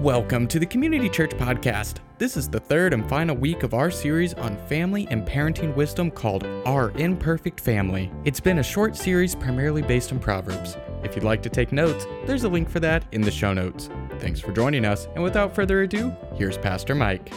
Welcome to the Community Church Podcast. This is the third and final week of our series on family and parenting wisdom called Our Imperfect Family. It's been a short series primarily based on Proverbs. If you'd like to take notes, there's a link for that in the show notes. Thanks for joining us, and without further ado, here's Pastor Mike.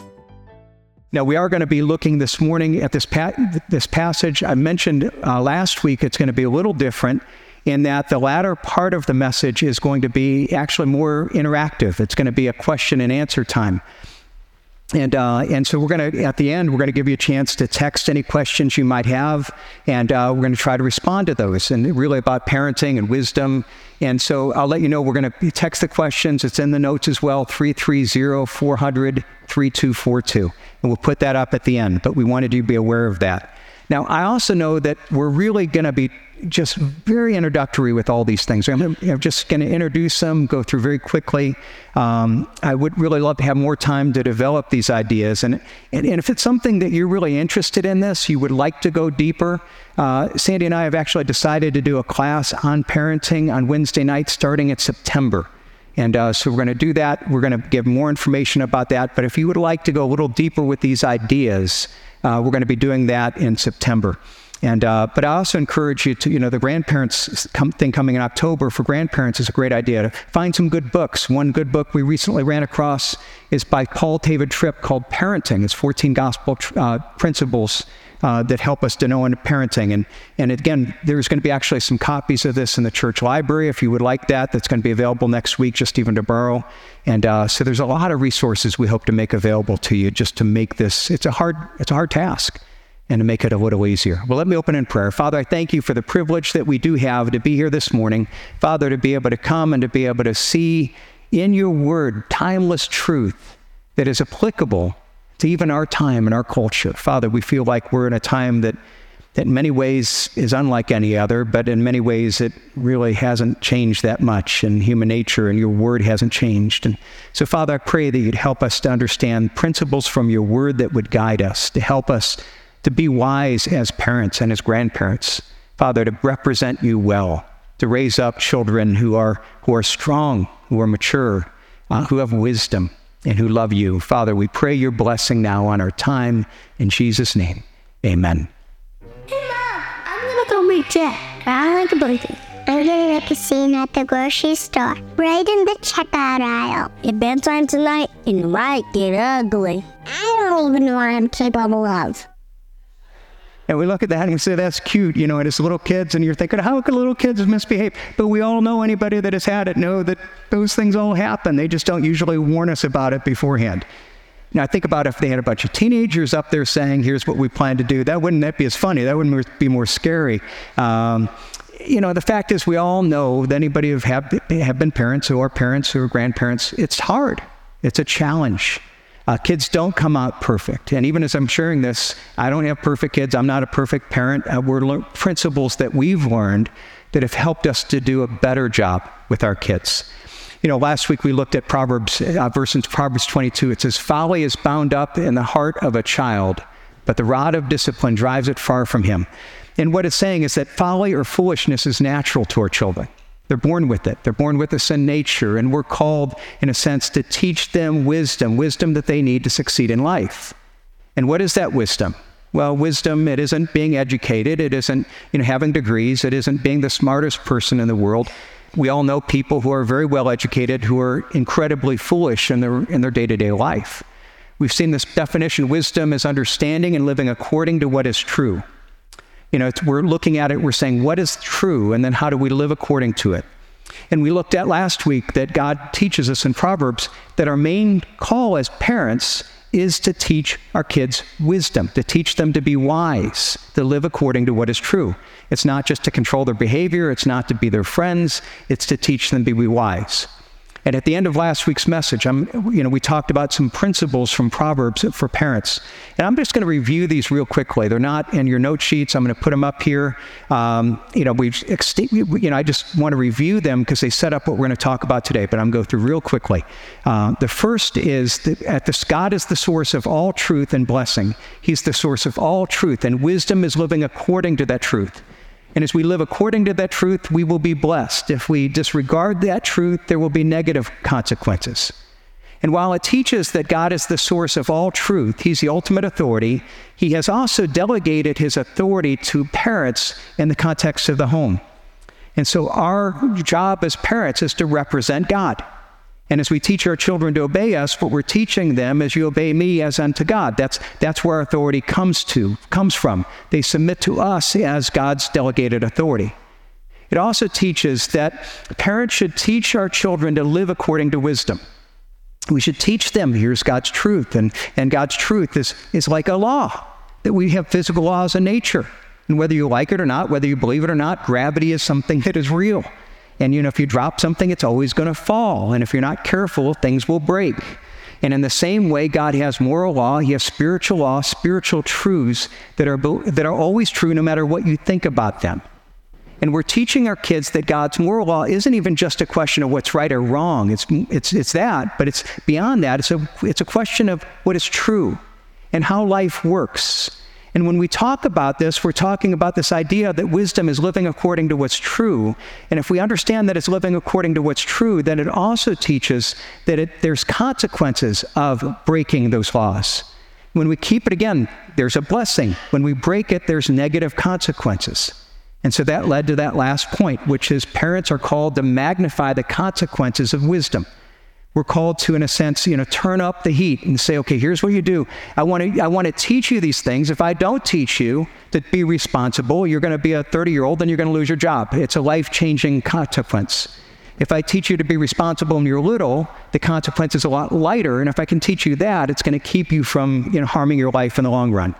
Now, we are going to be looking this morning at this, pa- this passage. I mentioned uh, last week it's going to be a little different in that the latter part of the message is going to be actually more interactive. It's going to be a question and answer time. And, uh, and so we're going to, at the end, we're going to give you a chance to text any questions you might have, and uh, we're going to try to respond to those, and really about parenting and wisdom. And so I'll let you know we're going to text the questions. It's in the notes as well 330 400 3242. And we'll put that up at the end, but we wanted you to be aware of that. Now, I also know that we're really going to be just very introductory with all these things. I'm, I'm just going to introduce them, go through very quickly. Um, I would really love to have more time to develop these ideas. And, and, and, if it's something that you're really interested in this, you would like to go deeper, uh, Sandy and I have actually decided to do a class on parenting on Wednesday night starting in September. And uh, so we're going to do that. We're going to give more information about that. But if you would like to go a little deeper with these ideas, uh, we're going to be doing that in September. And, uh, but I also encourage you to, you know, the grandparents thing coming in October for grandparents is a great idea to find some good books. One good book we recently ran across is by Paul David Tripp called Parenting. It's 14 gospel uh, principles uh, that help us to know in parenting. And, and again, there's going to be actually some copies of this in the church library if you would like that. That's going to be available next week, just even to borrow. And uh, so there's a lot of resources we hope to make available to you just to make this, it's a hard, it's a hard task and to make it a little easier. Well, let me open in prayer. Father, I thank you for the privilege that we do have to be here this morning. Father, to be able to come and to be able to see in your word timeless truth that is applicable to even our time and our culture. Father, we feel like we're in a time that, that in many ways is unlike any other, but in many ways it really hasn't changed that much in human nature, and your word hasn't changed. And so, Father, I pray that you'd help us to understand principles from your word that would guide us, to help us to be wise as parents and as grandparents. Father, to represent you well, to raise up children who are, who are strong, who are mature, uh, who have wisdom, and who love you. Father, we pray your blessing now on our time. In Jesus' name, amen. Hey, Mom, I'm going to go meet Jack. I like a blanket. I'm gonna make a scene at the grocery store, right in the checkout aisle. It's bedtime tonight, and it might get ugly. I don't even know what I'm capable of. And we look at that and we say, that's cute, you know, and it's little kids, and you're thinking, how could little kids misbehave? But we all know anybody that has had it know that those things all happen. They just don't usually warn us about it beforehand. Now, think about if they had a bunch of teenagers up there saying, here's what we plan to do. That wouldn't that be as funny. That wouldn't be more scary. Um, you know, the fact is, we all know that anybody who have, have been parents, who are parents, who are grandparents, it's hard. It's a challenge. Uh, kids don't come out perfect. And even as I'm sharing this, I don't have perfect kids. I'm not a perfect parent. Uh, we're le- principles that we've learned that have helped us to do a better job with our kids. You know, last week we looked at Proverbs, uh, verse in Proverbs 22. It says, Folly is bound up in the heart of a child, but the rod of discipline drives it far from him. And what it's saying is that folly or foolishness is natural to our children. They're born with it. They're born with this in nature, and we're called, in a sense, to teach them wisdom, wisdom that they need to succeed in life. And what is that wisdom? Well, wisdom, it isn't being educated, it isn't you know, having degrees, it isn't being the smartest person in the world. We all know people who are very well educated who are incredibly foolish in their, in their day-to-day life. We've seen this definition wisdom is understanding and living according to what is true. You know, we're looking at it, we're saying, what is true? And then how do we live according to it? And we looked at last week that God teaches us in Proverbs that our main call as parents is to teach our kids wisdom, to teach them to be wise, to live according to what is true. It's not just to control their behavior, it's not to be their friends, it's to teach them to be wise. And at the end of last week's message, I'm, you know, we talked about some principles from Proverbs for parents. And I'm just going to review these real quickly. They're not in your note sheets. I'm going to put them up here. Um, you know, we've, you know, I just want to review them because they set up what we're going to talk about today. But I'm going to go through real quickly. Uh, the first is that at this, God is the source of all truth and blessing. He's the source of all truth, and wisdom is living according to that truth. And as we live according to that truth, we will be blessed. If we disregard that truth, there will be negative consequences. And while it teaches that God is the source of all truth, He's the ultimate authority, He has also delegated His authority to parents in the context of the home. And so our job as parents is to represent God. And as we teach our children to obey us, what we're teaching them is you obey me as unto God. That's, that's where authority comes to, comes from. They submit to us as God's delegated authority. It also teaches that parents should teach our children to live according to wisdom. We should teach them here's God's truth, and, and God's truth is, is like a law, that we have physical laws of nature. And whether you like it or not, whether you believe it or not, gravity is something that is real. And you know, if you drop something, it's always going to fall. And if you're not careful, things will break. And in the same way, God has moral law, He has spiritual law, spiritual truths that are, that are always true no matter what you think about them. And we're teaching our kids that God's moral law isn't even just a question of what's right or wrong. It's, it's, it's that, but it's beyond that. It's a, it's a question of what is true and how life works. And when we talk about this, we're talking about this idea that wisdom is living according to what's true. And if we understand that it's living according to what's true, then it also teaches that it, there's consequences of breaking those laws. When we keep it again, there's a blessing. When we break it, there's negative consequences. And so that led to that last point, which is parents are called to magnify the consequences of wisdom. We're called to, in a sense, you know, turn up the heat and say, okay, here's what you do. I want to, I want to teach you these things. If I don't teach you to be responsible, you're going to be a 30 year old and you're going to lose your job. It's a life changing consequence. If I teach you to be responsible when you're little, the consequence is a lot lighter. And if I can teach you that, it's going to keep you from you know, harming your life in the long run.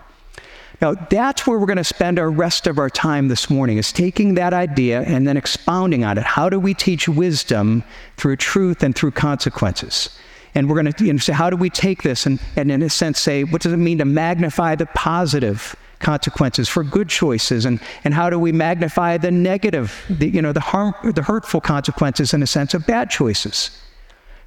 Now, that's where we're going to spend our rest of our time this morning, is taking that idea and then expounding on it. How do we teach wisdom through truth and through consequences? And we're going to you know, say, how do we take this and, and, in a sense, say, what does it mean to magnify the positive consequences for good choices? And, and how do we magnify the negative, the, you know, the, harm, the hurtful consequences, in a sense, of bad choices?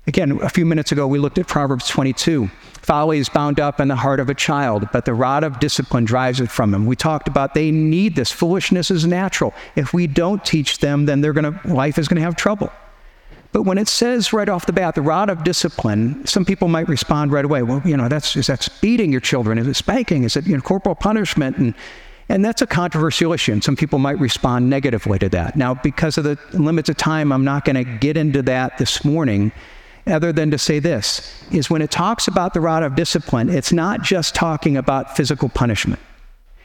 Again, a few minutes ago, we looked at Proverbs 22. Folly is bound up in the heart of a child, but the rod of discipline drives it from him. We talked about they need this. Foolishness is natural. If we don't teach them, then they're gonna, life is going to have trouble. But when it says right off the bat, the rod of discipline, some people might respond right away. Well, you know, that's is that beating your children? Is it spanking? Is it you know, corporal punishment? And and that's a controversial issue, and some people might respond negatively to that. Now, because of the limits of time, I'm not going to get into that this morning other than to say this is when it talks about the rod of discipline, it's not just talking about physical punishment.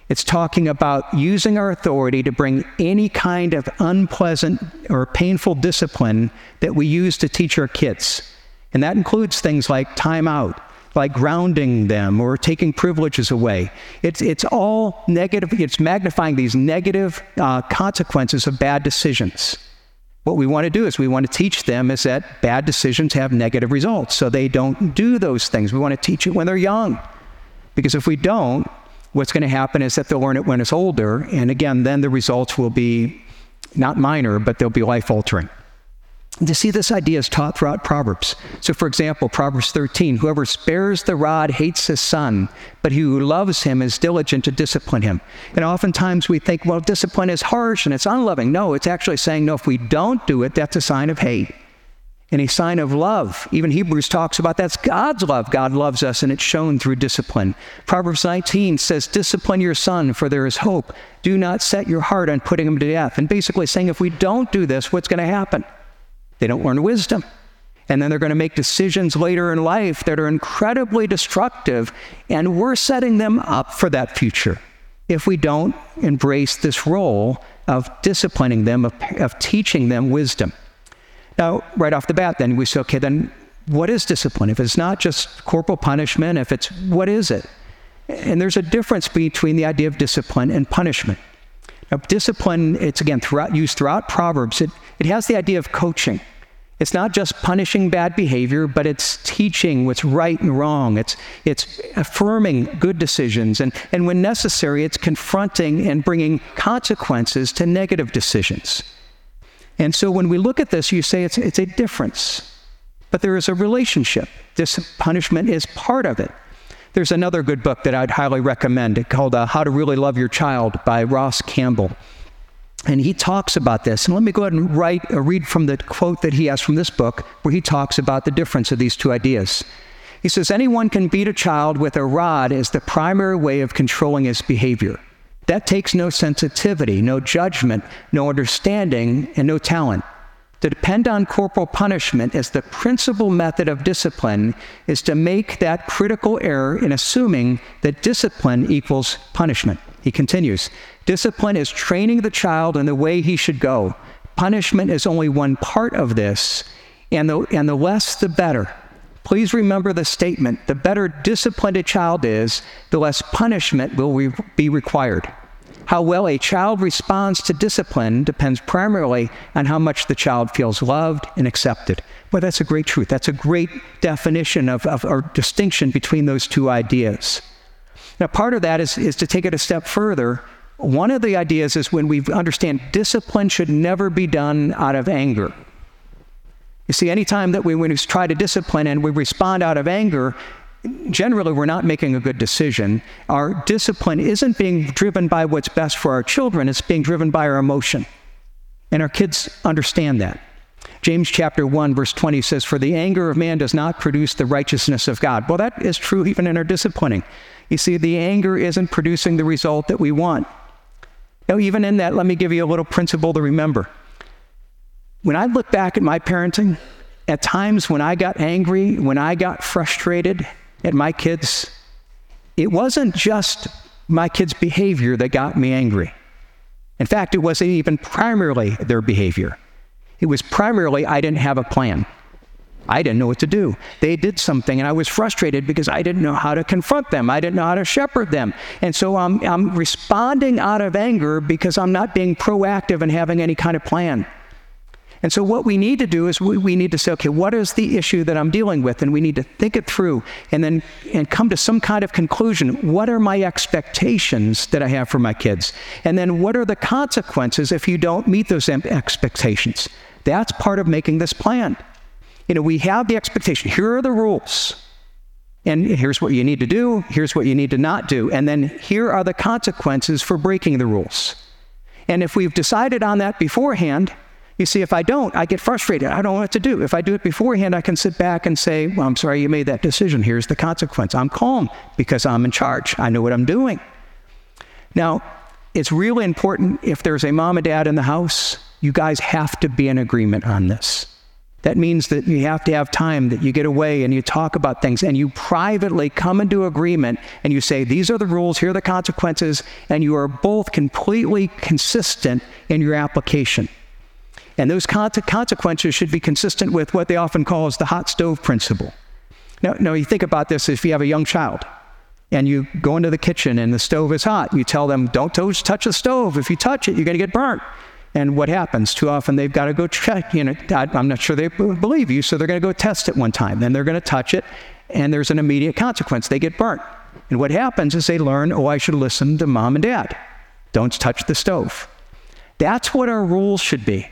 It's talking about using our authority to bring any kind of unpleasant or painful discipline that we use to teach our kids. And that includes things like timeout, like grounding them or taking privileges away. It's, it's all negative, it's magnifying these negative uh, consequences of bad decisions. What we want to do is we want to teach them is that bad decisions have negative results, so they don't do those things. We want to teach it when they're young. Because if we don't, what's going to happen is that they'll learn it when it's older, and again, then the results will be not minor, but they'll be life altering to see this idea is taught throughout Proverbs. So, for example, Proverbs 13 whoever spares the rod hates his son, but he who loves him is diligent to discipline him. And oftentimes we think, well, discipline is harsh and it's unloving. No, it's actually saying, no, if we don't do it, that's a sign of hate and a sign of love. Even Hebrews talks about that's God's love. God loves us, and it's shown through discipline. Proverbs 19 says, Discipline your son, for there is hope. Do not set your heart on putting him to death. And basically saying, if we don't do this, what's going to happen? They don't learn wisdom. And then they're going to make decisions later in life that are incredibly destructive. And we're setting them up for that future if we don't embrace this role of disciplining them, of, of teaching them wisdom. Now, right off the bat, then we say, okay, then what is discipline? If it's not just corporal punishment, if it's what is it? And there's a difference between the idea of discipline and punishment. Now, discipline, it's again throughout, used throughout Proverbs. It, it has the idea of coaching. It's not just punishing bad behavior, but it's teaching what's right and wrong. It's, it's affirming good decisions. And, and when necessary, it's confronting and bringing consequences to negative decisions. And so when we look at this, you say it's, it's a difference. But there is a relationship. This punishment is part of it. There's another good book that I'd highly recommend called uh, How to Really Love Your Child by Ross Campbell. And he talks about this. And let me go ahead and write, uh, read from the quote that he has from this book, where he talks about the difference of these two ideas. He says, Anyone can beat a child with a rod as the primary way of controlling his behavior. That takes no sensitivity, no judgment, no understanding, and no talent. To depend on corporal punishment as the principal method of discipline is to make that critical error in assuming that discipline equals punishment. He continues Discipline is training the child in the way he should go. Punishment is only one part of this, and the, and the less the better. Please remember the statement the better disciplined a child is, the less punishment will be required. How well a child responds to discipline depends primarily on how much the child feels loved and accepted. Well, that's a great truth. That's a great definition of, of or distinction between those two ideas. Now, part of that is, is to take it a step further. One of the ideas is when we understand discipline should never be done out of anger. You see, anytime that we, when we try to discipline and we respond out of anger, generally we're not making a good decision. Our discipline isn't being driven by what's best for our children, it's being driven by our emotion. And our kids understand that. James chapter 1 verse 20 says for the anger of man does not produce the righteousness of God. Well that is true even in our disciplining. You see the anger isn't producing the result that we want. Now even in that let me give you a little principle to remember. When I look back at my parenting, at times when I got angry, when I got frustrated, at my kids, it wasn't just my kids' behavior that got me angry. In fact, it wasn't even primarily their behavior. It was primarily I didn't have a plan. I didn't know what to do. They did something, and I was frustrated because I didn't know how to confront them. I didn't know how to shepherd them. And so I'm, I'm responding out of anger because I'm not being proactive and having any kind of plan. And so, what we need to do is we, we, need to say, okay, what is the issue that I'm dealing with? And we need to think it through and then and come to some kind of conclusion. What are my expectations that I have for my kids? And then, what are the consequences if you don't meet those expectations? That's part of making this plan. You know, we have the expectation. Here are the rules. And here's what you need to do. Here's what you need to not do. And then here are the consequences for breaking the rules. And if we've decided on that beforehand, you see, if I don't, I get frustrated. I don't know what to do. If I do it beforehand, I can sit back and say, Well, I'm sorry you made that decision. Here's the consequence. I'm calm because I'm in charge. I know what I'm doing. Now, it's really important if there's a mom and dad in the house, you guys have to be in agreement on this. That means that you have to have time that you get away and you talk about things and you privately come into agreement and you say, These are the rules, here are the consequences, and you are both completely consistent in your application. And those consequences should be consistent with what they often call as the hot stove principle. Now, now, you think about this if you have a young child and you go into the kitchen and the stove is hot, you tell them, don't touch the stove. If you touch it, you're going to get burnt. And what happens? Too often they've got to go check, you know, I'm not sure they believe you, so they're going to go test it one time. Then they're going to touch it, and there's an immediate consequence. They get burnt. And what happens is they learn, oh, I should listen to mom and dad. Don't touch the stove. That's what our rules should be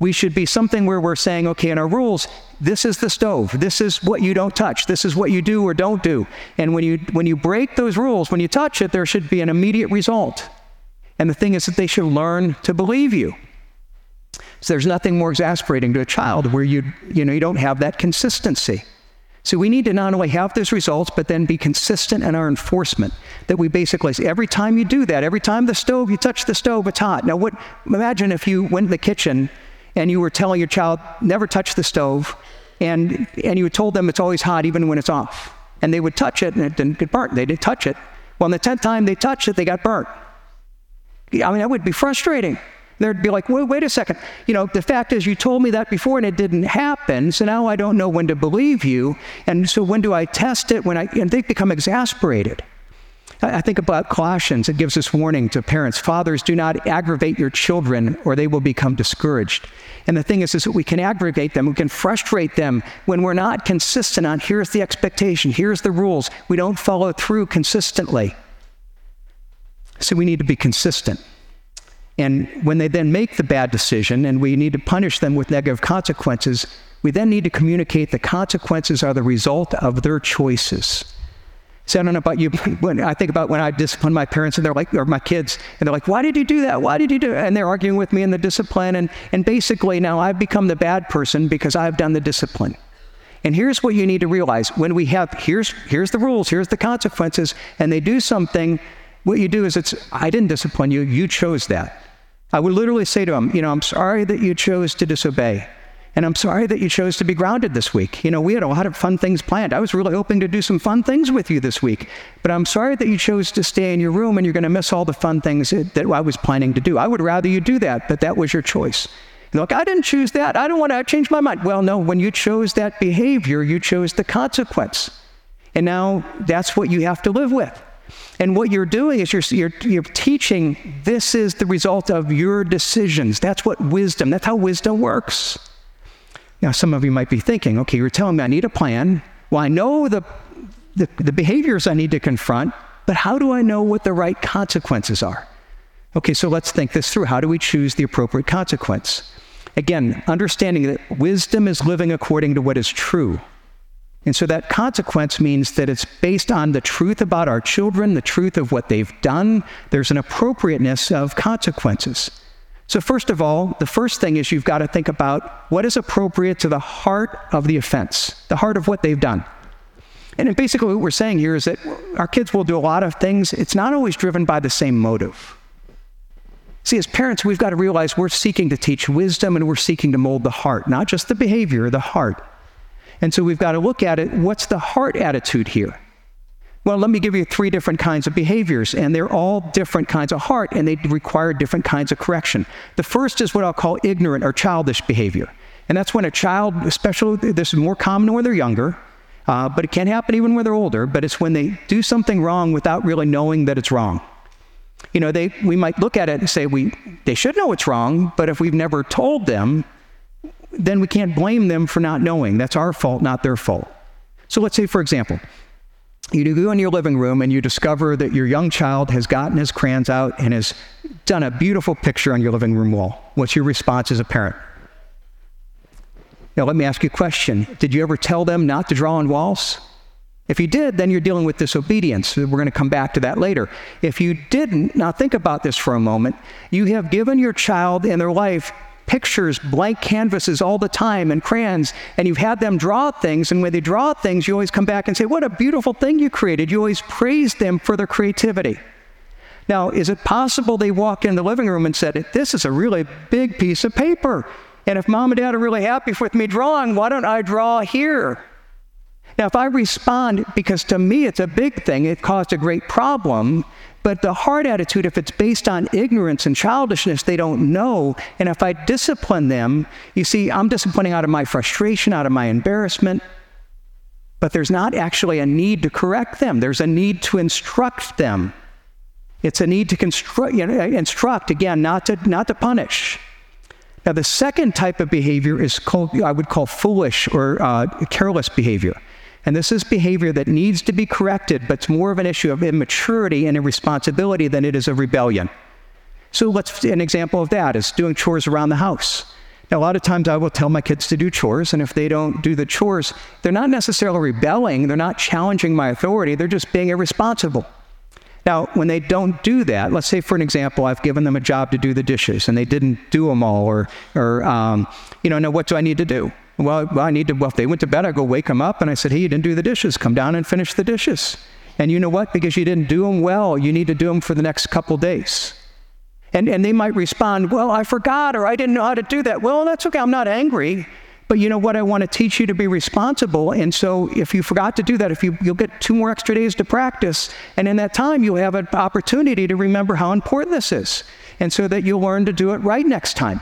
we should be something where we're saying, okay, in our rules, this is the stove. This is what you don't touch. This is what you do or don't do. And when you, when you break those rules, when you touch it, there should be an immediate result. And the thing is that they should learn to believe you. So there's nothing more exasperating to a child where you, you, know, you don't have that consistency. So we need to not only have those results, but then be consistent in our enforcement. That we basically say, every time you do that, every time the stove, you touch the stove, it's hot. Now, what, imagine if you went to the kitchen and you were telling your child, never touch the stove, and, and you told them it's always hot even when it's off. And they would touch it and it didn't get burnt. They didn't touch it. Well, on the 10th time they touched it, they got burnt. I mean, that would be frustrating. They'd be like, wait, wait a second. You know, the fact is, you told me that before and it didn't happen, so now I don't know when to believe you. And so when do I test it? When I, and they become exasperated. I think about Colossians. It gives us warning to parents Fathers, do not aggravate your children, or they will become discouraged. And the thing is, is that we can aggravate them, we can frustrate them when we're not consistent on here's the expectation, here's the rules. We don't follow through consistently. So we need to be consistent. And when they then make the bad decision and we need to punish them with negative consequences, we then need to communicate the consequences are the result of their choices. See, I don't know about you, when I think about when I discipline my parents and they're like, or my kids, and they're like, why did you do that? Why did you do it? And they're arguing with me in the discipline. And, and basically now I've become the bad person because I've done the discipline. And here's what you need to realize when we have, here's, here's the rules, here's the consequences, and they do something, what you do is it's, I didn't discipline you, you chose that. I would literally say to them, you know, I'm sorry that you chose to disobey. And I'm sorry that you chose to be grounded this week. You know, we had a lot of fun things planned. I was really hoping to do some fun things with you this week. But I'm sorry that you chose to stay in your room and you're going to miss all the fun things that I was planning to do. I would rather you do that, but that was your choice. And look, I didn't choose that. I don't want to change my mind. Well, no, when you chose that behavior, you chose the consequence. And now that's what you have to live with. And what you're doing is you're, you're, you're, teaching this is the result of your decisions. That's what wisdom, that's how wisdom works. Now, some of you might be thinking, okay, you're telling me I need a plan. Well, I know the, the, the behaviors I need to confront, but how do I know what the right consequences are? Okay, so let's think this through. How do we choose the appropriate consequence? Again, understanding that wisdom is living according to what is true. And so that consequence means that it's based on the truth about our children, the truth of what they've done. There's an appropriateness of consequences. So, first of all, the first thing is you've got to think about what is appropriate to the heart of the offense, the heart of what they've done. And basically, what we're saying here is that our kids will do a lot of things, it's not always driven by the same motive. See, as parents, we've got to realize we're seeking to teach wisdom and we're seeking to mold the heart, not just the behavior, the heart. And so we've got to look at it what's the heart attitude here? Well, let me give you three different kinds of behaviors, and they're all different kinds of heart, and they require different kinds of correction. The first is what I'll call ignorant or childish behavior. And that's when a child, especially this is more common when they're younger, uh, but it can happen even when they're older, but it's when they do something wrong without really knowing that it's wrong. You know, they, we might look at it and say we, they should know it's wrong, but if we've never told them, then we can't blame them for not knowing. That's our fault, not their fault. So let's say, for example, you go in your living room and you discover that your young child has gotten his crayons out and has done a beautiful picture on your living room wall. What's your response as a parent? Now, let me ask you a question. Did you ever tell them not to draw on walls? If you did, then you're dealing with disobedience. We're going to come back to that later. If you didn't, now think about this for a moment. You have given your child in their life pictures, blank canvases all the time, and crayons, and you've had them draw things. And when they draw things, you always come back and say, What a beautiful thing you created. You always praise them for their creativity. Now, is it possible they walked in the living room and said, This is a really big piece of paper? And if mom and dad are really happy with me drawing, why don't I draw here? Now, if I respond, because to me it's a big thing, it caused a great problem, but the hard attitude, if it's based on ignorance and childishness, they don't know. And if I discipline them, you see, I'm disciplining out of my frustration, out of my embarrassment. But there's not actually a need to correct them, there's a need to instruct them. It's a need to construct, you know, instruct, again, not to, not to punish. Now, the second type of behavior is called, I would call foolish or uh, careless behavior. And this is behavior that needs to be corrected, but it's more of an issue of immaturity and irresponsibility than it is of rebellion. So let's an example of that is doing chores around the house. Now, a lot of times I will tell my kids to do chores, and if they don't do the chores, they're not necessarily rebelling, they're not challenging my authority, they're just being irresponsible. Now, when they don't do that, let's say for an example, I've given them a job to do the dishes and they didn't do them all, or, or um, you know, now what do I need to do? Well, I need to, well, if they went to bed, I go wake them up and I said, hey, you didn't do the dishes. Come down and finish the dishes. And you know what? Because you didn't do them well, you need to do them for the next couple days. And, and they might respond, well, I forgot or I didn't know how to do that. Well, that's okay. I'm not angry. But you know what? I want to teach you to be responsible. And so if you forgot to do that, if you, you'll get two more extra days to practice. And in that time, you'll have an opportunity to remember how important this is. And so that you'll learn to do it right next time.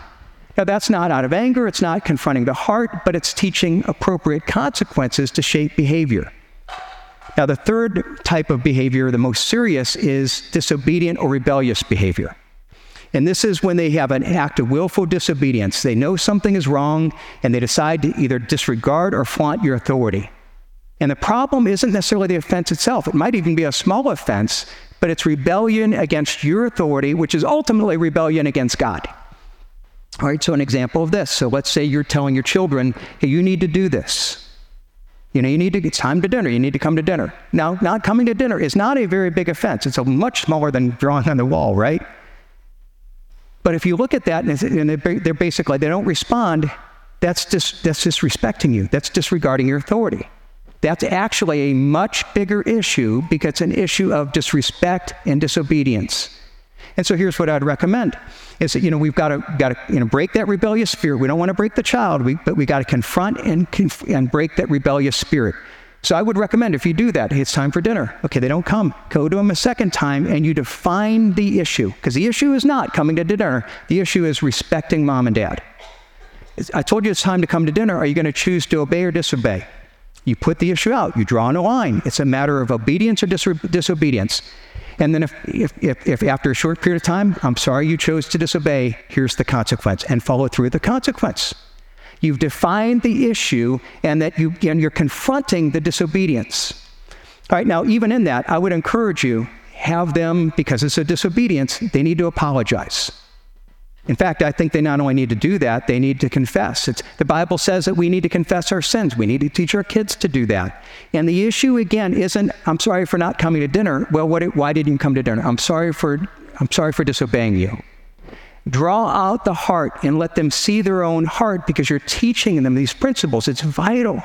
Now, that's not out of anger, it's not confronting the heart, but it's teaching appropriate consequences to shape behavior. Now, the third type of behavior, the most serious, is disobedient or rebellious behavior. And this is when they have an act of willful disobedience. They know something is wrong and they decide to either disregard or flaunt your authority. And the problem isn't necessarily the offense itself, it might even be a small offense, but it's rebellion against your authority, which is ultimately rebellion against God. All right, so an example of this. So let's say you're telling your children, hey, you need to do this. You know, you need to, it's time to dinner. You need to come to dinner. Now, not coming to dinner is not a very big offense. It's a much smaller than drawing on the wall, right? But if you look at that and they're basically, they don't respond, that's, just, that's disrespecting you. That's disregarding your authority. That's actually a much bigger issue because it's an issue of disrespect and disobedience. And so here's what I'd recommend is that, you know, we've got to, got to you know, break that rebellious spirit. We don't want to break the child, we, but we got to confront and, conf- and break that rebellious spirit. So I would recommend if you do that, it's time for dinner. Okay, they don't come. Go to them a second time and you define the issue. Because the issue is not coming to dinner, the issue is respecting mom and dad. I told you it's time to come to dinner. Are you going to choose to obey or disobey? You put the issue out, you draw on a line. It's a matter of obedience or dis- disobedience. And then if, if, if, if, after a short period of time, I'm sorry you chose to disobey, here's the consequence, and follow through the consequence. You've defined the issue and that you, and you're confronting the disobedience. All right, now, even in that, I would encourage you, have them, because it's a disobedience, they need to apologize. In fact, I think they not only need to do that, they need to confess. It's, the Bible says that we need to confess our sins. We need to teach our kids to do that. And the issue, again, isn't, I'm sorry for not coming to dinner. Well, what, why didn't you come to dinner? I'm sorry for, I'm sorry for disobeying you. Draw out the heart and let them see their own heart because you're teaching them these principles. It's vital.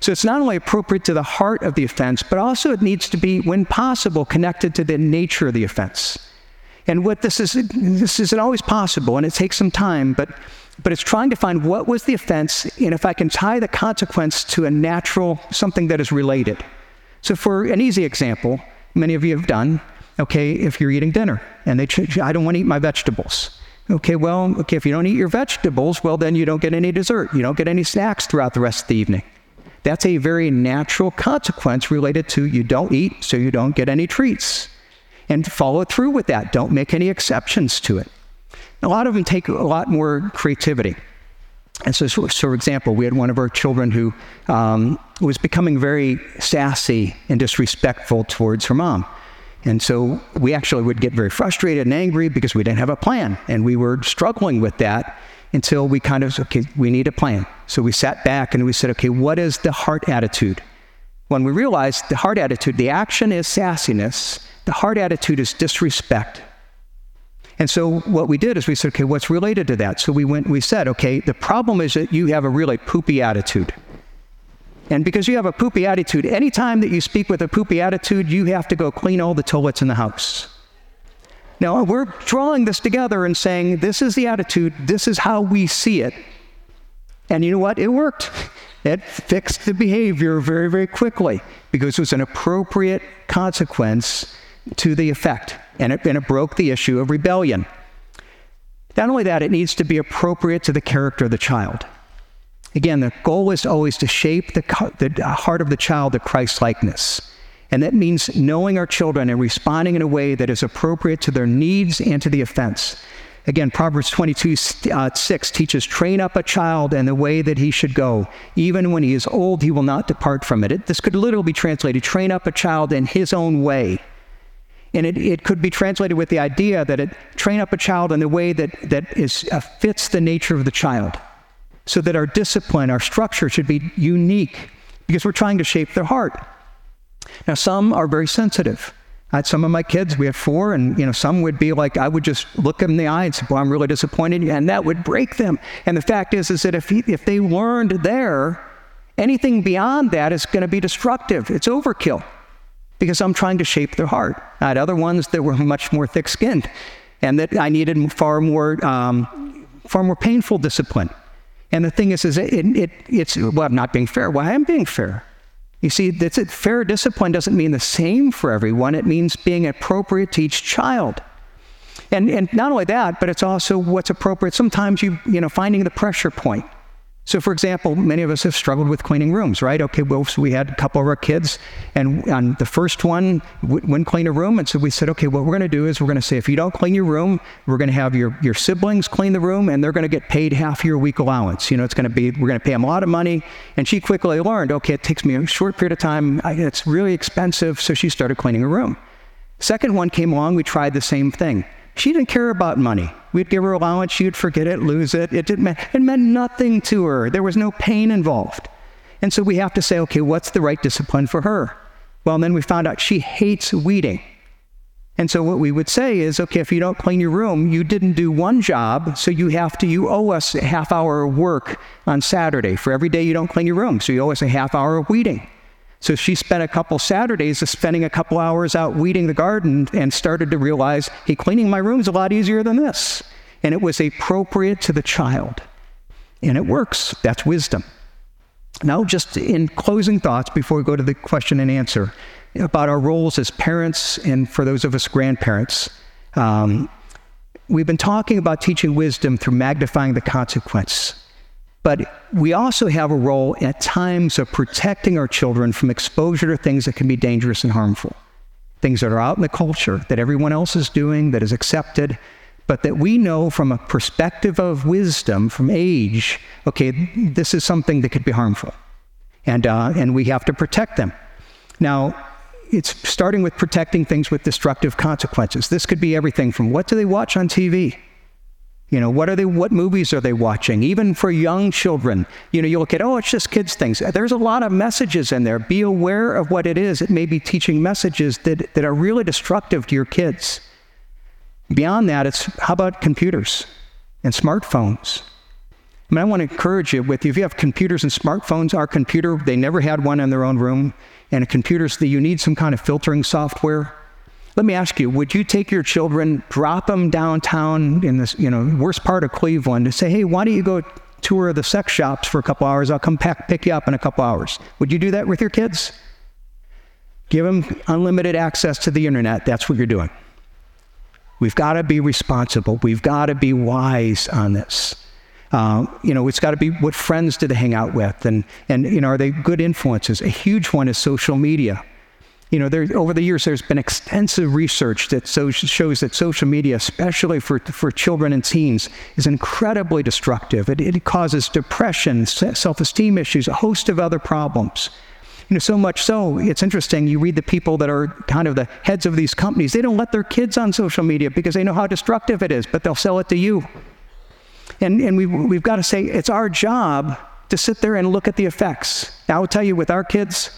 So it's not only appropriate to the heart of the offense, but also it needs to be, when possible, connected to the nature of the offense. And what this is, this isn't always possible, and it takes some time, but, but it's trying to find what was the offense, and if I can tie the consequence to a natural, something that is related. So, for an easy example, many of you have done, okay, if you're eating dinner and they, I don't want to eat my vegetables. Okay, well, okay, if you don't eat your vegetables, well, then you don't get any dessert. You don't get any snacks throughout the rest of the evening. That's a very natural consequence related to you don't eat, so you don't get any treats and follow through with that. Don't make any exceptions to it. A lot of them take a lot more creativity. And so, so for example, we had one of our children who um, was becoming very sassy and disrespectful towards her mom. And so we actually would get very frustrated and angry because we didn't have a plan. And we were struggling with that until we kind of, okay, we need a plan. So we sat back and we said, okay, what is the heart attitude? When we realized the heart attitude, the action is sassiness, the heart attitude is disrespect. And so what we did is we said, okay, what's related to that? So we went, we said, okay, the problem is that you have a really poopy attitude. And because you have a poopy attitude, anytime that you speak with a poopy attitude, you have to go clean all the toilets in the house. Now, we're drawing this together and saying, this is the attitude, this is how we see it. And you know what? It worked. It fixed the behavior very, very quickly because it was an appropriate consequence to the effect, and it, and it broke the issue of rebellion. Not only that, it needs to be appropriate to the character of the child. Again, the goal is always to shape the, the heart of the child to Christ likeness. And that means knowing our children and responding in a way that is appropriate to their needs and to the offense. Again, Proverbs 22 uh, 6 teaches, train up a child in the way that he should go. Even when he is old, he will not depart from it. it this could literally be translated, train up a child in his own way. And it, it could be translated with the idea that it train up a child in the way that, that is, uh, fits the nature of the child. So that our discipline, our structure should be unique because we're trying to shape their heart. Now, some are very sensitive. I had some of my kids, we had four, and you know, some would be like, I would just look them in the eye and say, Well, I'm really disappointed, and that would break them. And the fact is, is that if, he, if they learned there, anything beyond that is going to be destructive. It's overkill because I'm trying to shape their heart. I had other ones that were much more thick skinned and that I needed far more, um, far more painful discipline. And the thing is, is it, it, it's, well, I'm not being fair. Well, I am being fair. You see, that's it. fair discipline doesn't mean the same for everyone. It means being appropriate to each child. And, and not only that, but it's also what's appropriate. Sometimes you, you know, finding the pressure point. So, for example, many of us have struggled with cleaning rooms, right? Okay, well, so we had a couple of our kids, and on the first one wouldn't clean a room, and so we said, okay, what we're going to do is we're going to say, if you don't clean your room, we're going to have your, your siblings clean the room, and they're going to get paid half your week allowance. You know, it's going to be, we're going to pay them a lot of money. And she quickly learned, okay, it takes me a short period of time, I, it's really expensive, so she started cleaning her room. Second one came along, we tried the same thing. She didn't care about money. We'd give her allowance, she'd forget it, lose it. It, didn't, it meant nothing to her. There was no pain involved. And so we have to say, okay, what's the right discipline for her? Well, then we found out she hates weeding. And so what we would say is, okay, if you don't clean your room, you didn't do one job, so you have to, you owe us a half hour of work on Saturday for every day you don't clean your room. So you owe us a half hour of weeding. So she spent a couple Saturdays spending a couple hours out weeding the garden and started to realize, hey, cleaning my room is a lot easier than this. And it was appropriate to the child. And it works. That's wisdom. Now, just in closing thoughts before we go to the question and answer about our roles as parents and for those of us grandparents. Um, we've been talking about teaching wisdom through magnifying the consequence. But we also have a role at times of protecting our children from exposure to things that can be dangerous and harmful. Things that are out in the culture, that everyone else is doing, that is accepted, but that we know from a perspective of wisdom, from age, okay, this is something that could be harmful. And, uh, and we have to protect them. Now, it's starting with protecting things with destructive consequences. This could be everything from what do they watch on TV? You know, what are they what movies are they watching? Even for young children, you know, you look at, oh, it's just kids things. There's a lot of messages in there. Be aware of what it is. It may be teaching messages that, that are really destructive to your kids. Beyond that, it's how about computers and smartphones? I mean, I want to encourage you with if you have computers and smartphones, our computer, they never had one in their own room and a computer that you need some kind of filtering software. Let me ask you, would you take your children, drop them downtown in this, you know, worst part of Cleveland and say, hey, why don't you go tour the sex shops for a couple hours? I'll come pack, pick you up in a couple hours. Would you do that with your kids? Give them unlimited access to the internet. That's what you're doing. We've got to be responsible. We've got to be wise on this. Uh, you know, it's got to be what friends do they hang out with, and and you know, are they good influences? A huge one is social media. You know, there, over the years, there's been extensive research that so, shows that social media, especially for, for children and teens, is incredibly destructive. It, it causes depression, self esteem issues, a host of other problems. You know, so much so, it's interesting. You read the people that are kind of the heads of these companies, they don't let their kids on social media because they know how destructive it is, but they'll sell it to you. And, and we, we've got to say it's our job to sit there and look at the effects. Now, I'll tell you, with our kids,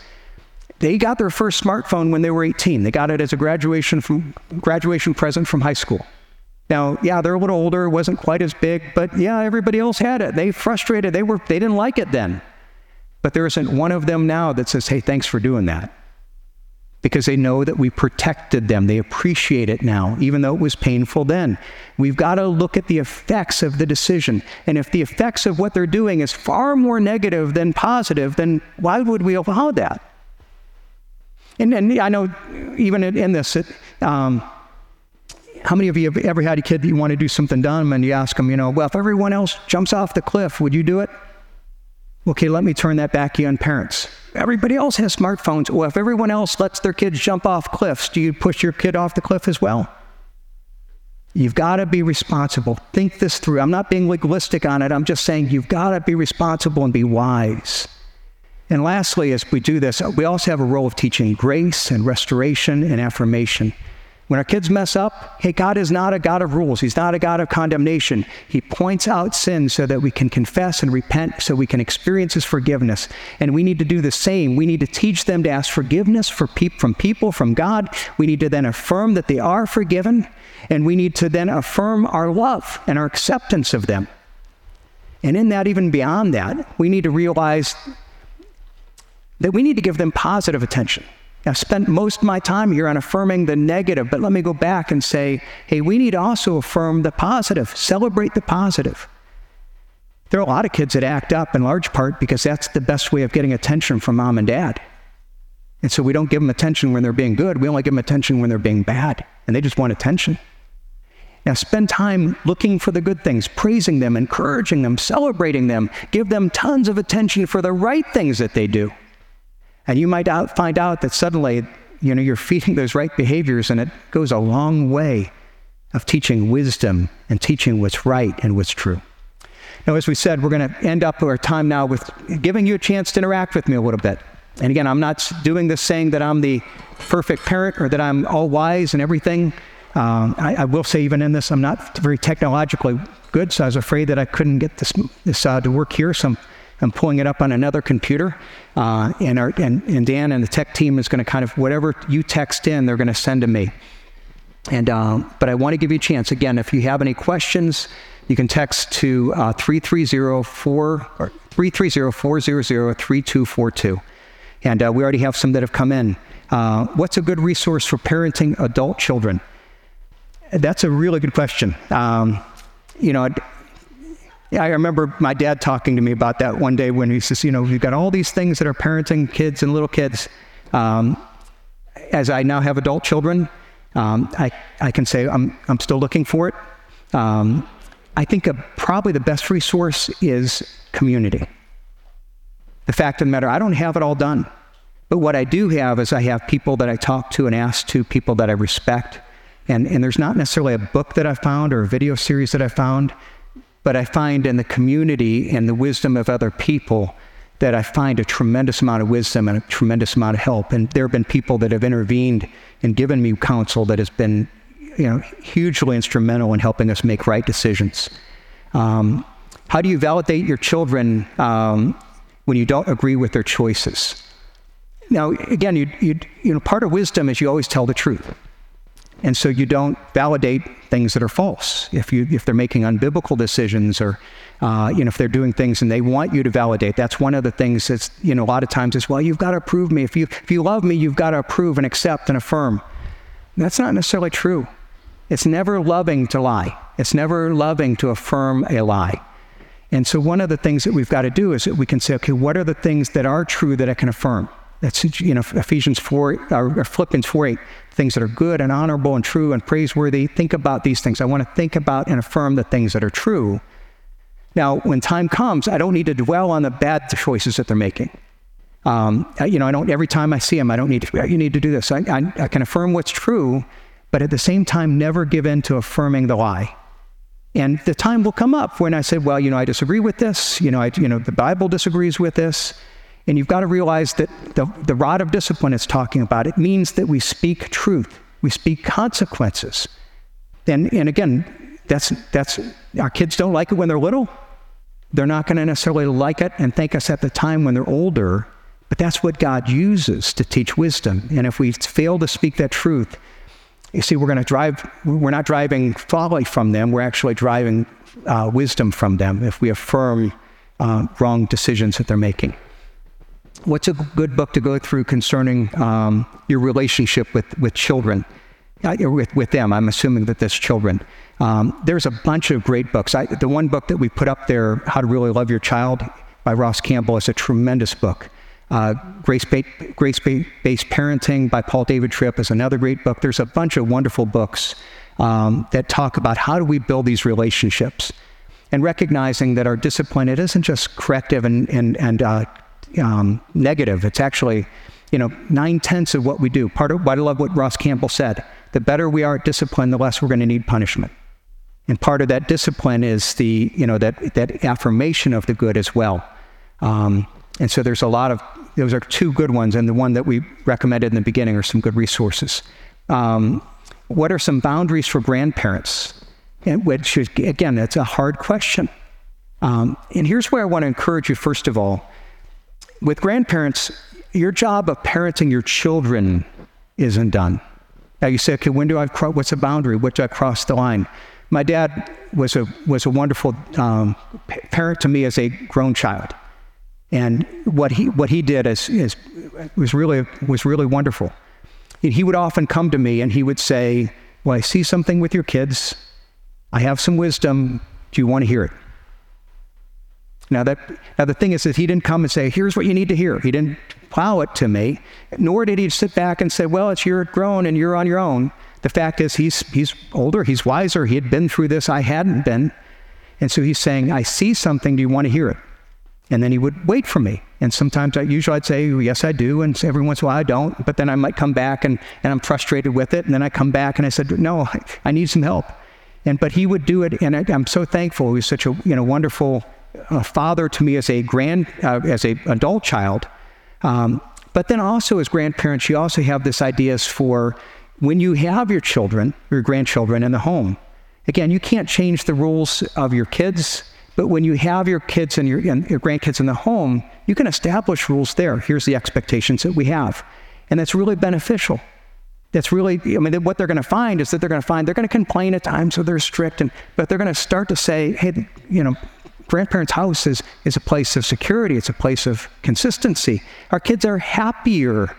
they got their first smartphone when they were 18. They got it as a graduation, from, graduation present from high school. Now, yeah, they're a little older, it wasn't quite as big, but yeah, everybody else had it. They frustrated, they, were, they didn't like it then. But there isn't one of them now that says, hey, thanks for doing that because they know that we protected them. They appreciate it now, even though it was painful then. We've got to look at the effects of the decision. And if the effects of what they're doing is far more negative than positive, then why would we allow that? And, and I know even in this, it, um, how many of you have ever had a kid that you want to do something dumb and you ask them, you know, well, if everyone else jumps off the cliff, would you do it? Okay, let me turn that back to you on parents. Everybody else has smartphones. Well, if everyone else lets their kids jump off cliffs, do you push your kid off the cliff as well? You've got to be responsible. Think this through. I'm not being legalistic on it. I'm just saying you've got to be responsible and be wise. And lastly, as we do this, we also have a role of teaching grace and restoration and affirmation. When our kids mess up, hey, God is not a God of rules. He's not a God of condemnation. He points out sin so that we can confess and repent, so we can experience His forgiveness. And we need to do the same. We need to teach them to ask forgiveness for pe- from people, from God. We need to then affirm that they are forgiven. And we need to then affirm our love and our acceptance of them. And in that, even beyond that, we need to realize that we need to give them positive attention. I've spent most of my time here on affirming the negative, but let me go back and say, hey, we need to also affirm the positive, celebrate the positive. There are a lot of kids that act up in large part because that's the best way of getting attention from mom and dad. And so we don't give them attention when they're being good, we only give them attention when they're being bad, and they just want attention. Now, spend time looking for the good things, praising them, encouraging them, celebrating them. Give them tons of attention for the right things that they do. And you might out, find out that suddenly, you know, you're feeding those right behaviors, and it goes a long way of teaching wisdom and teaching what's right and what's true. Now, as we said, we're going to end up our time now with giving you a chance to interact with me a little bit. And again, I'm not doing this saying that I'm the perfect parent or that I'm all wise and everything. Um, I, I, will say, even in this, I'm not very technologically good, so I was afraid that I couldn't get this, this uh, to work here. So I'm I'm pulling it up on another computer, uh, and, our, and, and Dan and the tech team is going to kind of, whatever you text in, they're going to send to me. And, uh, but I want to give you a chance. Again, if you have any questions, you can text to uh, 330-400-3242. And uh, we already have some that have come in. Uh, what's a good resource for parenting adult children? That's a really good question. Um, you know, I remember my dad talking to me about that one day when he says, you know, we've got all these things that are parenting kids and little kids. Um, as I now have adult children, um, I, I can say I'm, I'm still looking for it. Um, I think a, probably the best resource is community. The fact of the matter, I don't have it all done. But what I do have is I have people that I talk to and ask to, people that I respect. And, and there's not necessarily a book that I found or a video series that I found, but I find in the community and the wisdom of other people that I find a tremendous amount of wisdom and a tremendous amount of help. And there have been people that have intervened and given me counsel that has been you know, hugely instrumental in helping us make right decisions. Um, how do you validate your children um, when you don't agree with their choices? Now, again, you, you, know, part of wisdom is you always tell the truth. And so you don't validate things that are false. If, you, if they're making unbiblical decisions or uh, you know, if they're doing things and they want you to validate, that's one of the things that's, you know, a lot of times is, well, you've got to approve me. If you, if you love me, you've got to approve and accept and affirm. That's not necessarily true. It's never loving to lie. It's never loving to affirm a lie. And so one of the things that we've got to do is that we can say, okay, what are the things that are true that I can affirm? That's, you know, Ephesians 4, or Philippians 4 8, things that are good and honorable and true and praiseworthy. Think about these things. I want to think about and affirm the things that are true. Now, when time comes, I don't need to dwell on the bad choices that they're making. Um, you know, I don't, every time I see them, I don't need to, you need to do this. I, I, I can affirm what's true, but at the same time, never give in to affirming the lie. And the time will come up when I say, well, you know, I disagree with this. You know, I, you know, the Bible disagrees with this. And you've got to realize that the, the rod of discipline it's talking about, it means that we speak truth. We speak consequences. And, and again, that's, that's, our kids don't like it when they're little. They're not going to necessarily like it and thank us at the time when they're older. But that's what God uses to teach wisdom. And if we fail to speak that truth, you see, we're going to drive, we're not driving folly from them, we're actually driving uh, wisdom from them if we affirm uh, wrong decisions that they're making. What's a good book to go through concerning um, your relationship with, with children? Uh, with, with them, I'm assuming that there's children. Um, there's a bunch of great books. I, the one book that we put up there, How to Really Love Your Child by Ross Campbell, is a tremendous book. Uh, Grace-Based Parenting by Paul David Tripp is another great book. There's a bunch of wonderful books um, that talk about how do we build these relationships and recognizing that our discipline, it isn't just corrective and, and, and uh, um, negative. It's actually, you know, nine-tenths of what we do. Part of what I love what Ross Campbell said, the better we are at discipline, the less we're going to need punishment. And part of that discipline is the, you know, that, that affirmation of the good as well. Um, and so there's a lot of those are two good ones, and the one that we recommended in the beginning are some good resources. Um, what are some boundaries for grandparents? And which is, again, that's a hard question. Um, and here's where I want to encourage you, first of all. With grandparents, your job of parenting your children isn't done. Now you say, okay, when do I cross, what's the boundary? What do I cross the line? My dad was a, was a wonderful um, parent to me as a grown child. And what he, what he did is, is, was, really, was really wonderful. He would often come to me and he would say, Well, I see something with your kids. I have some wisdom. Do you want to hear it? Now, that, now the thing is that he didn't come and say, Here's what you need to hear. He didn't plow it to me, nor did he sit back and say, Well, it's you're grown and you're on your own. The fact is, he's, he's older, he's wiser, he had been through this, I hadn't been. And so he's saying, I see something, do you want to hear it? And then he would wait for me. And sometimes I usually I'd say, yes, I do. And every once in a while I don't. But then I might come back and, and I'm frustrated with it. And then I come back and I said, no, I need some help. And but he would do it. And I, am so thankful. He was such a you know, wonderful uh, father to me as a grand, uh, as a adult child. Um, but then also as grandparents, you also have this ideas for when you have your children, your grandchildren in the home. Again, you can't change the rules of your kids But when you have your kids and your, and your grandkids in the home, you can establish rules there. Here's the expectations that we have. And that's really beneficial. That's really, I mean, what they're going to find is that they're going to find they're going to complain at times, so they're strict, and, but they're going to start to say, hey, you know, grandparents' house is, is a place of security, it's a place of consistency. Our kids are happier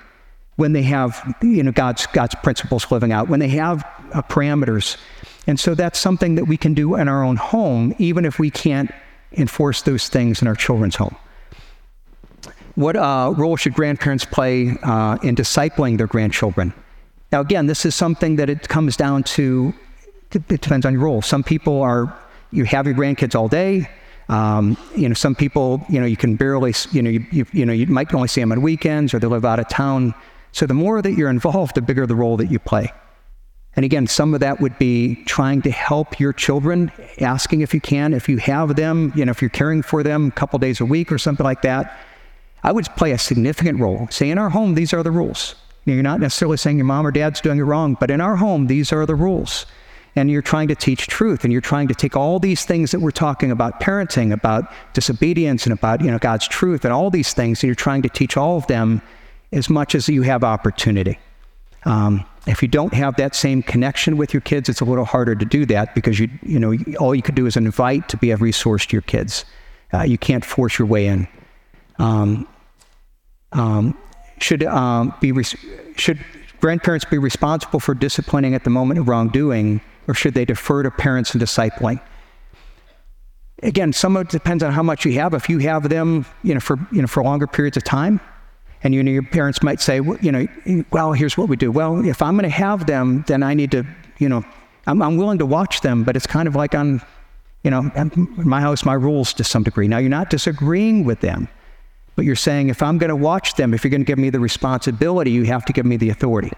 when they have, you know, God's, God's principles living out, when they have uh, parameters. And so that's something that we can do in our own home, even if we can't enforce those things in our children's home. What uh, role should grandparents play uh, in discipling their grandchildren? Now, again, this is something that it comes down to, it depends on your role. Some people are, you have your grandkids all day. Um, you know, some people, you know, you can barely, you know, you, you, you, know, you might only see them on weekends or they live out of town. So the more that you're involved, the bigger the role that you play. And again, some of that would be trying to help your children, asking if you can, if you have them, you know, if you're caring for them a couple days a week or something like that. I would play a significant role. Say in our home, these are the rules. You're not necessarily saying your mom or dad's doing it wrong, but in our home, these are the rules. And you're trying to teach truth, and you're trying to take all these things that we're talking about parenting, about disobedience, and about you know God's truth, and all these things, and you're trying to teach all of them as much as you have opportunity. Um, if you don't have that same connection with your kids, it's a little harder to do that because you you know all you could do is invite to be a resource to your kids. Uh, you can't force your way in. Um, um, should um, be should grandparents be responsible for disciplining at the moment of wrongdoing, or should they defer to parents in discipling? Again, some of it depends on how much you have. If you have them, you know, for you know for longer periods of time, and you know your parents might say, well, you know, well, here's what we do. Well, if I'm going to have them, then I need to, you know, I'm, I'm willing to watch them, but it's kind of like on, you know, my house, my rules to some degree. Now you're not disagreeing with them but you're saying, if I'm going to watch them, if you're going to give me the responsibility, you have to give me the authority.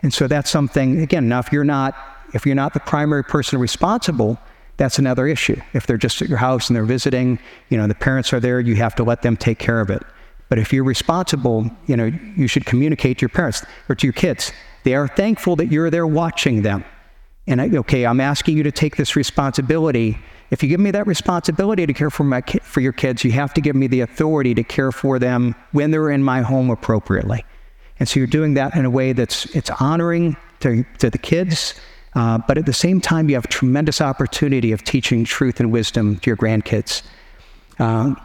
And so that's something, again, now if you're not, if you're not the primary person responsible, that's another issue. If they're just at your house and they're visiting, you know, the parents are there, you have to let them take care of it. But if you're responsible, you know, you should communicate to your parents or to your kids. They are thankful that you're there watching them. And I, okay, I'm asking you to take this responsibility if you give me that responsibility to care for, my, for your kids, you have to give me the authority to care for them when they're in my home appropriately. And so you're doing that in a way that's it's honoring to, to the kids, uh, but at the same time, you have tremendous opportunity of teaching truth and wisdom to your grandkids. Um,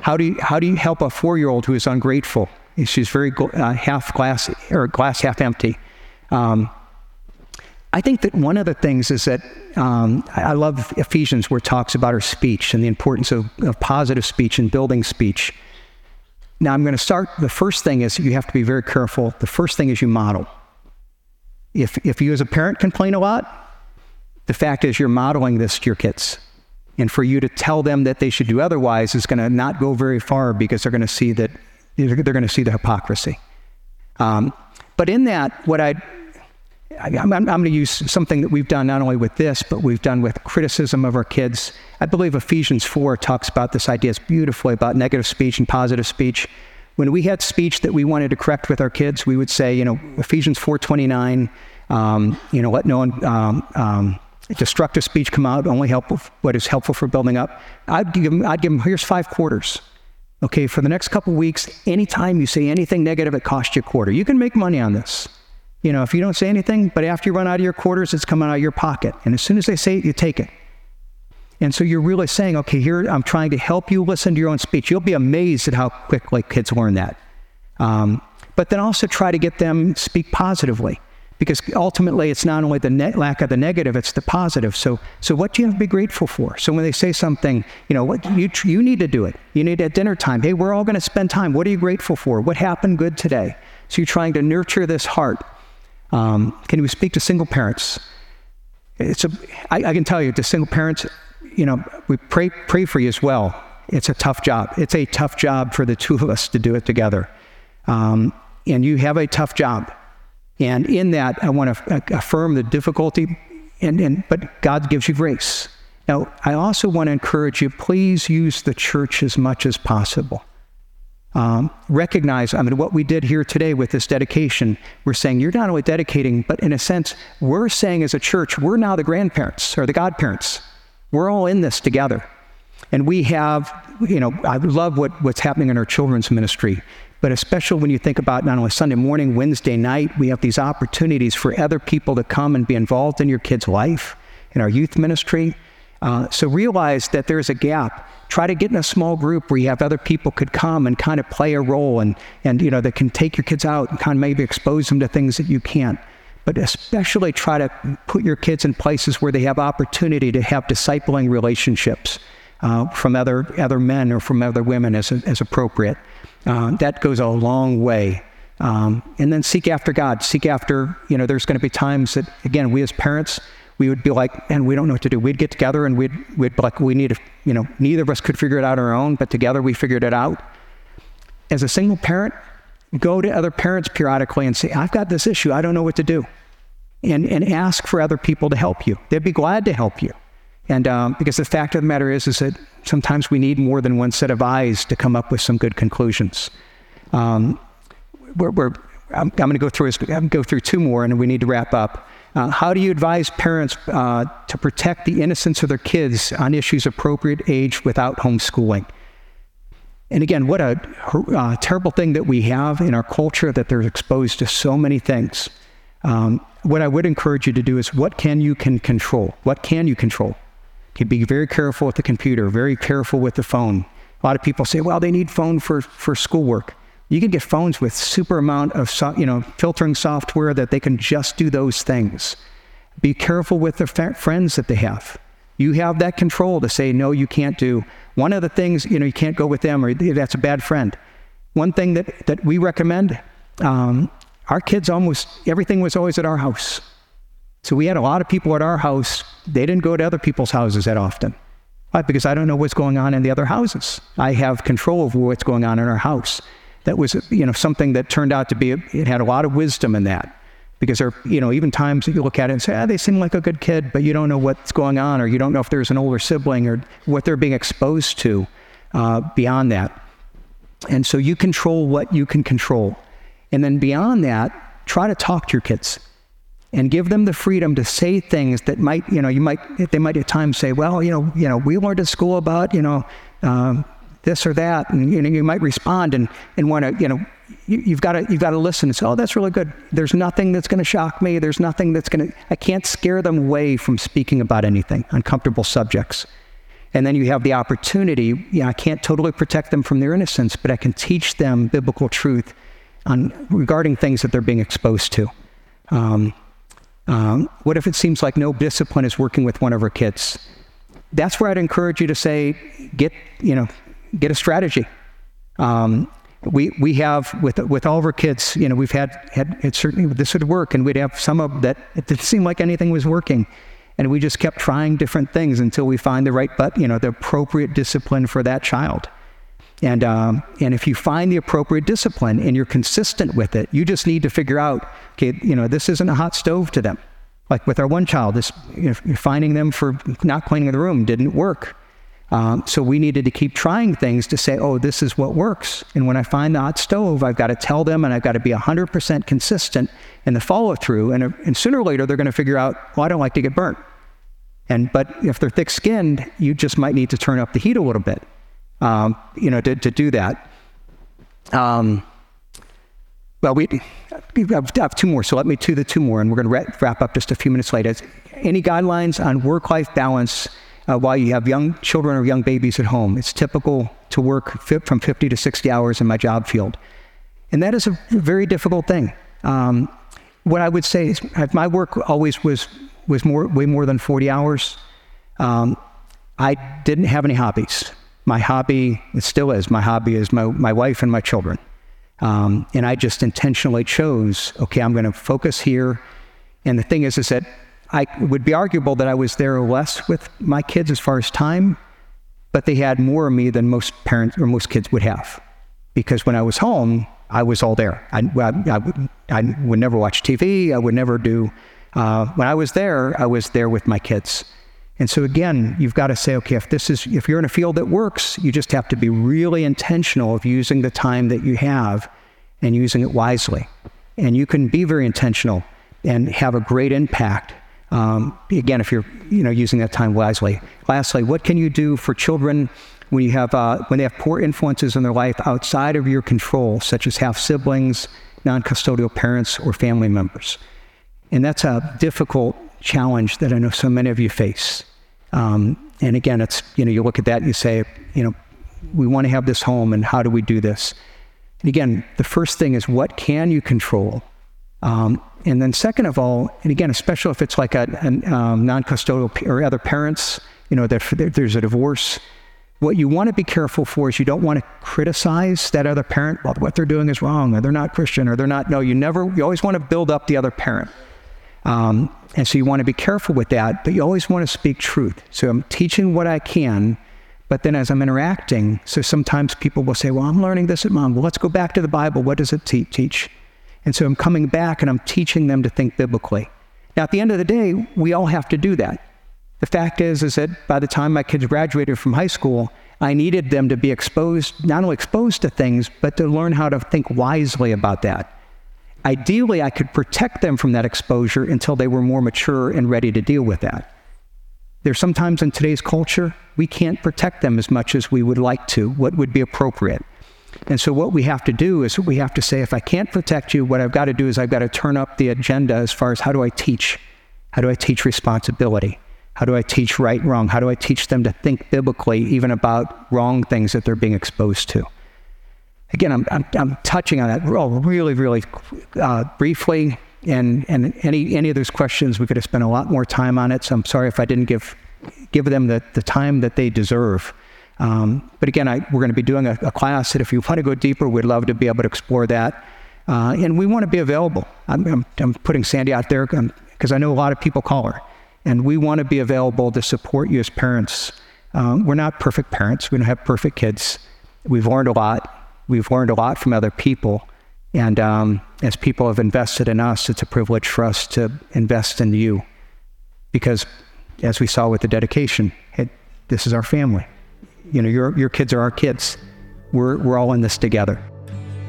how do you, how do you help a four-year-old who is ungrateful? She's very uh, half glass or glass half empty. Um, I think that one of the things is that um, I love Ephesians where it talks about our speech and the importance of, of positive speech and building speech. Now, I'm going to start. The first thing is you have to be very careful. The first thing is you model. If, if you as a parent complain a lot, the fact is you're modeling this to your kids. And for you to tell them that they should do otherwise is going to not go very far because they're going to see that they're going to see the hypocrisy. Um, but in that, what I I'm, I'm, going to use something that we've done not only with this, but we've done with criticism of our kids. I believe Ephesians 4 talks about this idea beautifully about negative speech and positive speech. When we had speech that we wanted to correct with our kids, we would say, you know, Ephesians 4:29, um, you know, let no one, um, um, destructive speech come out. Only help what is helpful for building up. I'd give them, I'd give them here's five quarters. Okay, for the next couple weeks, anytime you say anything negative, it costs you a quarter. You can make money on this. You know, if you don't say anything, but after you run out of your quarters, it's coming out of your pocket. And as soon as they say it, you take it. And so you're really saying, okay, here I'm trying to help you listen to your own speech. You'll be amazed at how quickly kids learn that. Um, but then also try to get them speak positively, because ultimately it's not only the ne- lack of the negative, it's the positive. So, so what do you have to be grateful for? So when they say something, you know, what you you need to do it. You need at dinner time. Hey, we're all going to spend time. What are you grateful for? What happened good today? So you're trying to nurture this heart. Um, can we speak to single parents? It's a, I, I can tell you, to single parents, you know, we pray, pray for you as well. It's a tough job. It's a tough job for the two of us to do it together. Um, and you have a tough job. And in that, I want to affirm the difficulty, and, and, but God gives you grace. Now, I also want to encourage you please use the church as much as possible um, recognize, I mean, what we did here today with this dedication, we're saying you're not only dedicating, but in a sense, we're saying as a church, we're now the grandparents or the godparents. We're all in this together. And we have, you know, I love what, what's happening in our children's ministry, but especially when you think about not only Sunday morning, Wednesday night, we have these opportunities for other people to come and be involved in your kid's life, in our youth ministry. Uh, so realize that there's a gap. Try to get in a small group where you have other people could come and kind of play a role and, and you know, that can take your kids out and kind of maybe expose them to things that you can't but especially try to put your kids in places where they have opportunity to have discipling relationships uh, from other, other men or from other women as, as appropriate. Uh, that goes a long way. Um, and then seek after God. Seek after, you know, there's going to be times that, again, we as parents, we would be like, and we don't know what to do. We'd get together and we'd, we'd be like, we need to, you know, neither of us could figure it out on our own, but together we figured it out. As a single parent, go to other parents periodically and say, I've got this issue. I don't know what to do. And, and ask for other people to help you. They'd be glad to help you. And um, because the fact of the matter is, is that sometimes we need more than one set of eyes to come up with some good conclusions. Um, we're, we're, I'm, I'm going to go through go through two more, and we need to wrap up. Uh, how do you advise parents uh, to protect the innocence of their kids on issues appropriate age without homeschooling? And again, what a uh, terrible thing that we have in our culture that they're exposed to so many things. Um, what I would encourage you to do is what can you can control? What can you control? Be very careful with the computer, very careful with the phone. A lot of people say, well, they need phone for, for schoolwork. You can get phones with super amount of so, you know filtering software that they can just do those things. Be careful with the fa- friends that they have. You have that control to say no, you can't do. One of the things you know you can't go with them or that's a bad friend. One thing that that we recommend. Um, our kids almost everything was always at our house. So we had a lot of people at our house. They didn't go to other people's houses that often. Why? Because I don't know what's going on in the other houses. I have control over what's going on in our house. That was, you know, something that turned out to be, it had a lot of wisdom in that. Because there, you know, even times that you look at it and say, ah, they seem like a good kid, but you don't know what's going on, or you don't know if there's an older sibling, or what they're being exposed to uh, beyond that. And so you control what you can control. And then beyond that, try to talk to your kids and give them the freedom to say things that might, you know, you might, they might at times say, well, you know, you know, we learned at school about, you know, um, this or that, and you know, you might respond and and want to, you know, you, have got to you've got to listen and say, oh, that's really good. There's nothing that's going to shock me. There's nothing that's going to. I can't scare them away from speaking about anything, uncomfortable subjects. And then you have the opportunity. Yeah, I can't totally protect them from their innocence, but I can teach them biblical truth on regarding things that they're being exposed to. Um, um, what if it seems like no discipline is working with one of our kids? That's where I'd encourage you to say, get, you know, get a strategy. Um, we, we have with, with all of our kids, you know, we've had, had it certainly this would work and we'd have some of that, it didn't seem like anything was working. And we just kept trying different things until we find the right, but, you know, the appropriate discipline for that child. And, um, and if you find the appropriate discipline and you're consistent with it, you just need to figure out, okay, you know, this isn't a hot stove to them. Like with our one child, this, you know, finding them for not cleaning the room didn't work. Um, so we needed to keep trying things to say, oh, this is what works. And when I find the hot stove, I've got to tell them and I've got to be 100% consistent in the follow through. And, and sooner or later, they're going to figure out, well, I don't like to get burnt. And, but if they're thick skinned, you just might need to turn up the heat a little bit um, you know, to, to do that. Um, well, we have two more, so let me do the two more, and we're going to wrap up just a few minutes later. Any guidelines on work-life balance uh, while you have young children or young babies at home? It's typical to work from 50 to 60 hours in my job field, and that is a very difficult thing. Um, what I would say is, my work always was was more way more than 40 hours. Um, I didn't have any hobbies my hobby, it still is, my hobby is my, my wife and my children. Um, and I just intentionally chose, okay, I'm going to focus here. And the thing is, is that I would be arguable that I was there less with my kids as far as time, but they had more of me than most parents or most kids would have. Because when I was home, I was all there. I, I, I, I would never watch TV. I would never do, uh, when I was there, I was there with my kids. And so again, you've got to say, okay, if this is if you're in a field that works, you just have to be really intentional of using the time that you have and using it wisely. And you can be very intentional and have a great impact Um, again, if you're you know using that time wisely. Lastly, what can you do for children when you have uh, when they have poor influences in their life outside of your control, such as half siblings, non-custodial parents, or family members? And that's a difficult challenge that I know so many of you face. Um, and again, it's you know you look at that and you say, you know, we want to have this home, and how do we do this? And again, the first thing is what can you control? Um, and then second of all, and again, especially if it's like a, a um, non-custodial or other parents, you know, there's a divorce. What you want to be careful for is you don't want to criticize that other parent. Well, what they're doing is wrong, or they're not Christian, or they're not. No, you never. You always want to build up the other parent. Um, and so you want to be careful with that, but you always want to speak truth. So I'm teaching what I can, but then as I'm interacting, so sometimes people will say, Well, I'm learning this at mom. Well, let's go back to the Bible. What does it te- teach? And so I'm coming back and I'm teaching them to think biblically. Now, at the end of the day, we all have to do that. The fact is, is that by the time my kids graduated from high school, I needed them to be exposed, not only exposed to things, but to learn how to think wisely about that. Ideally, I could protect them from that exposure until they were more mature and ready to deal with that. There's sometimes in today's culture, we can't protect them as much as we would like to, what would be appropriate. And so, what we have to do is we have to say, if I can't protect you, what I've got to do is I've got to turn up the agenda as far as how do I teach? How do I teach responsibility? How do I teach right, wrong? How do I teach them to think biblically, even about wrong things that they're being exposed to? Again, I'm, I'm, I'm touching on that really, really uh, briefly. And, and any, any of those questions, we could have spent a lot more time on it. So I'm sorry if I didn't give, give them the, the time that they deserve. Um, but again, I, we're going to be doing a, a, class that if you want to go deeper, we'd love to be able to explore that. Uh, and we want to be available. I'm, I'm, I'm putting Sandy out there because I know a lot of people call her. And we want to be available to support you as parents. Um, we're not perfect parents, we don't have perfect kids. We've learned a lot. We've learned a lot from other people. And um, as people have invested in us, it's a privilege for us to invest in you. Because as we saw with the dedication, it, this is our family. You know, your, your kids are our kids. We're, we're all in this together.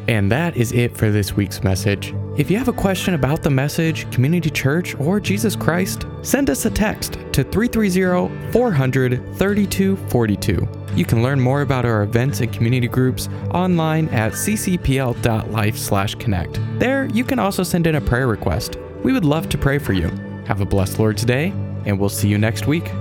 And that is it for this week's message. If you have a question about the message, community church, or Jesus Christ, send us a text to 330 400 3242. You can learn more about our events and community groups online at ccpl.life/connect. There, you can also send in a prayer request. We would love to pray for you. Have a blessed Lord's Day, and we'll see you next week.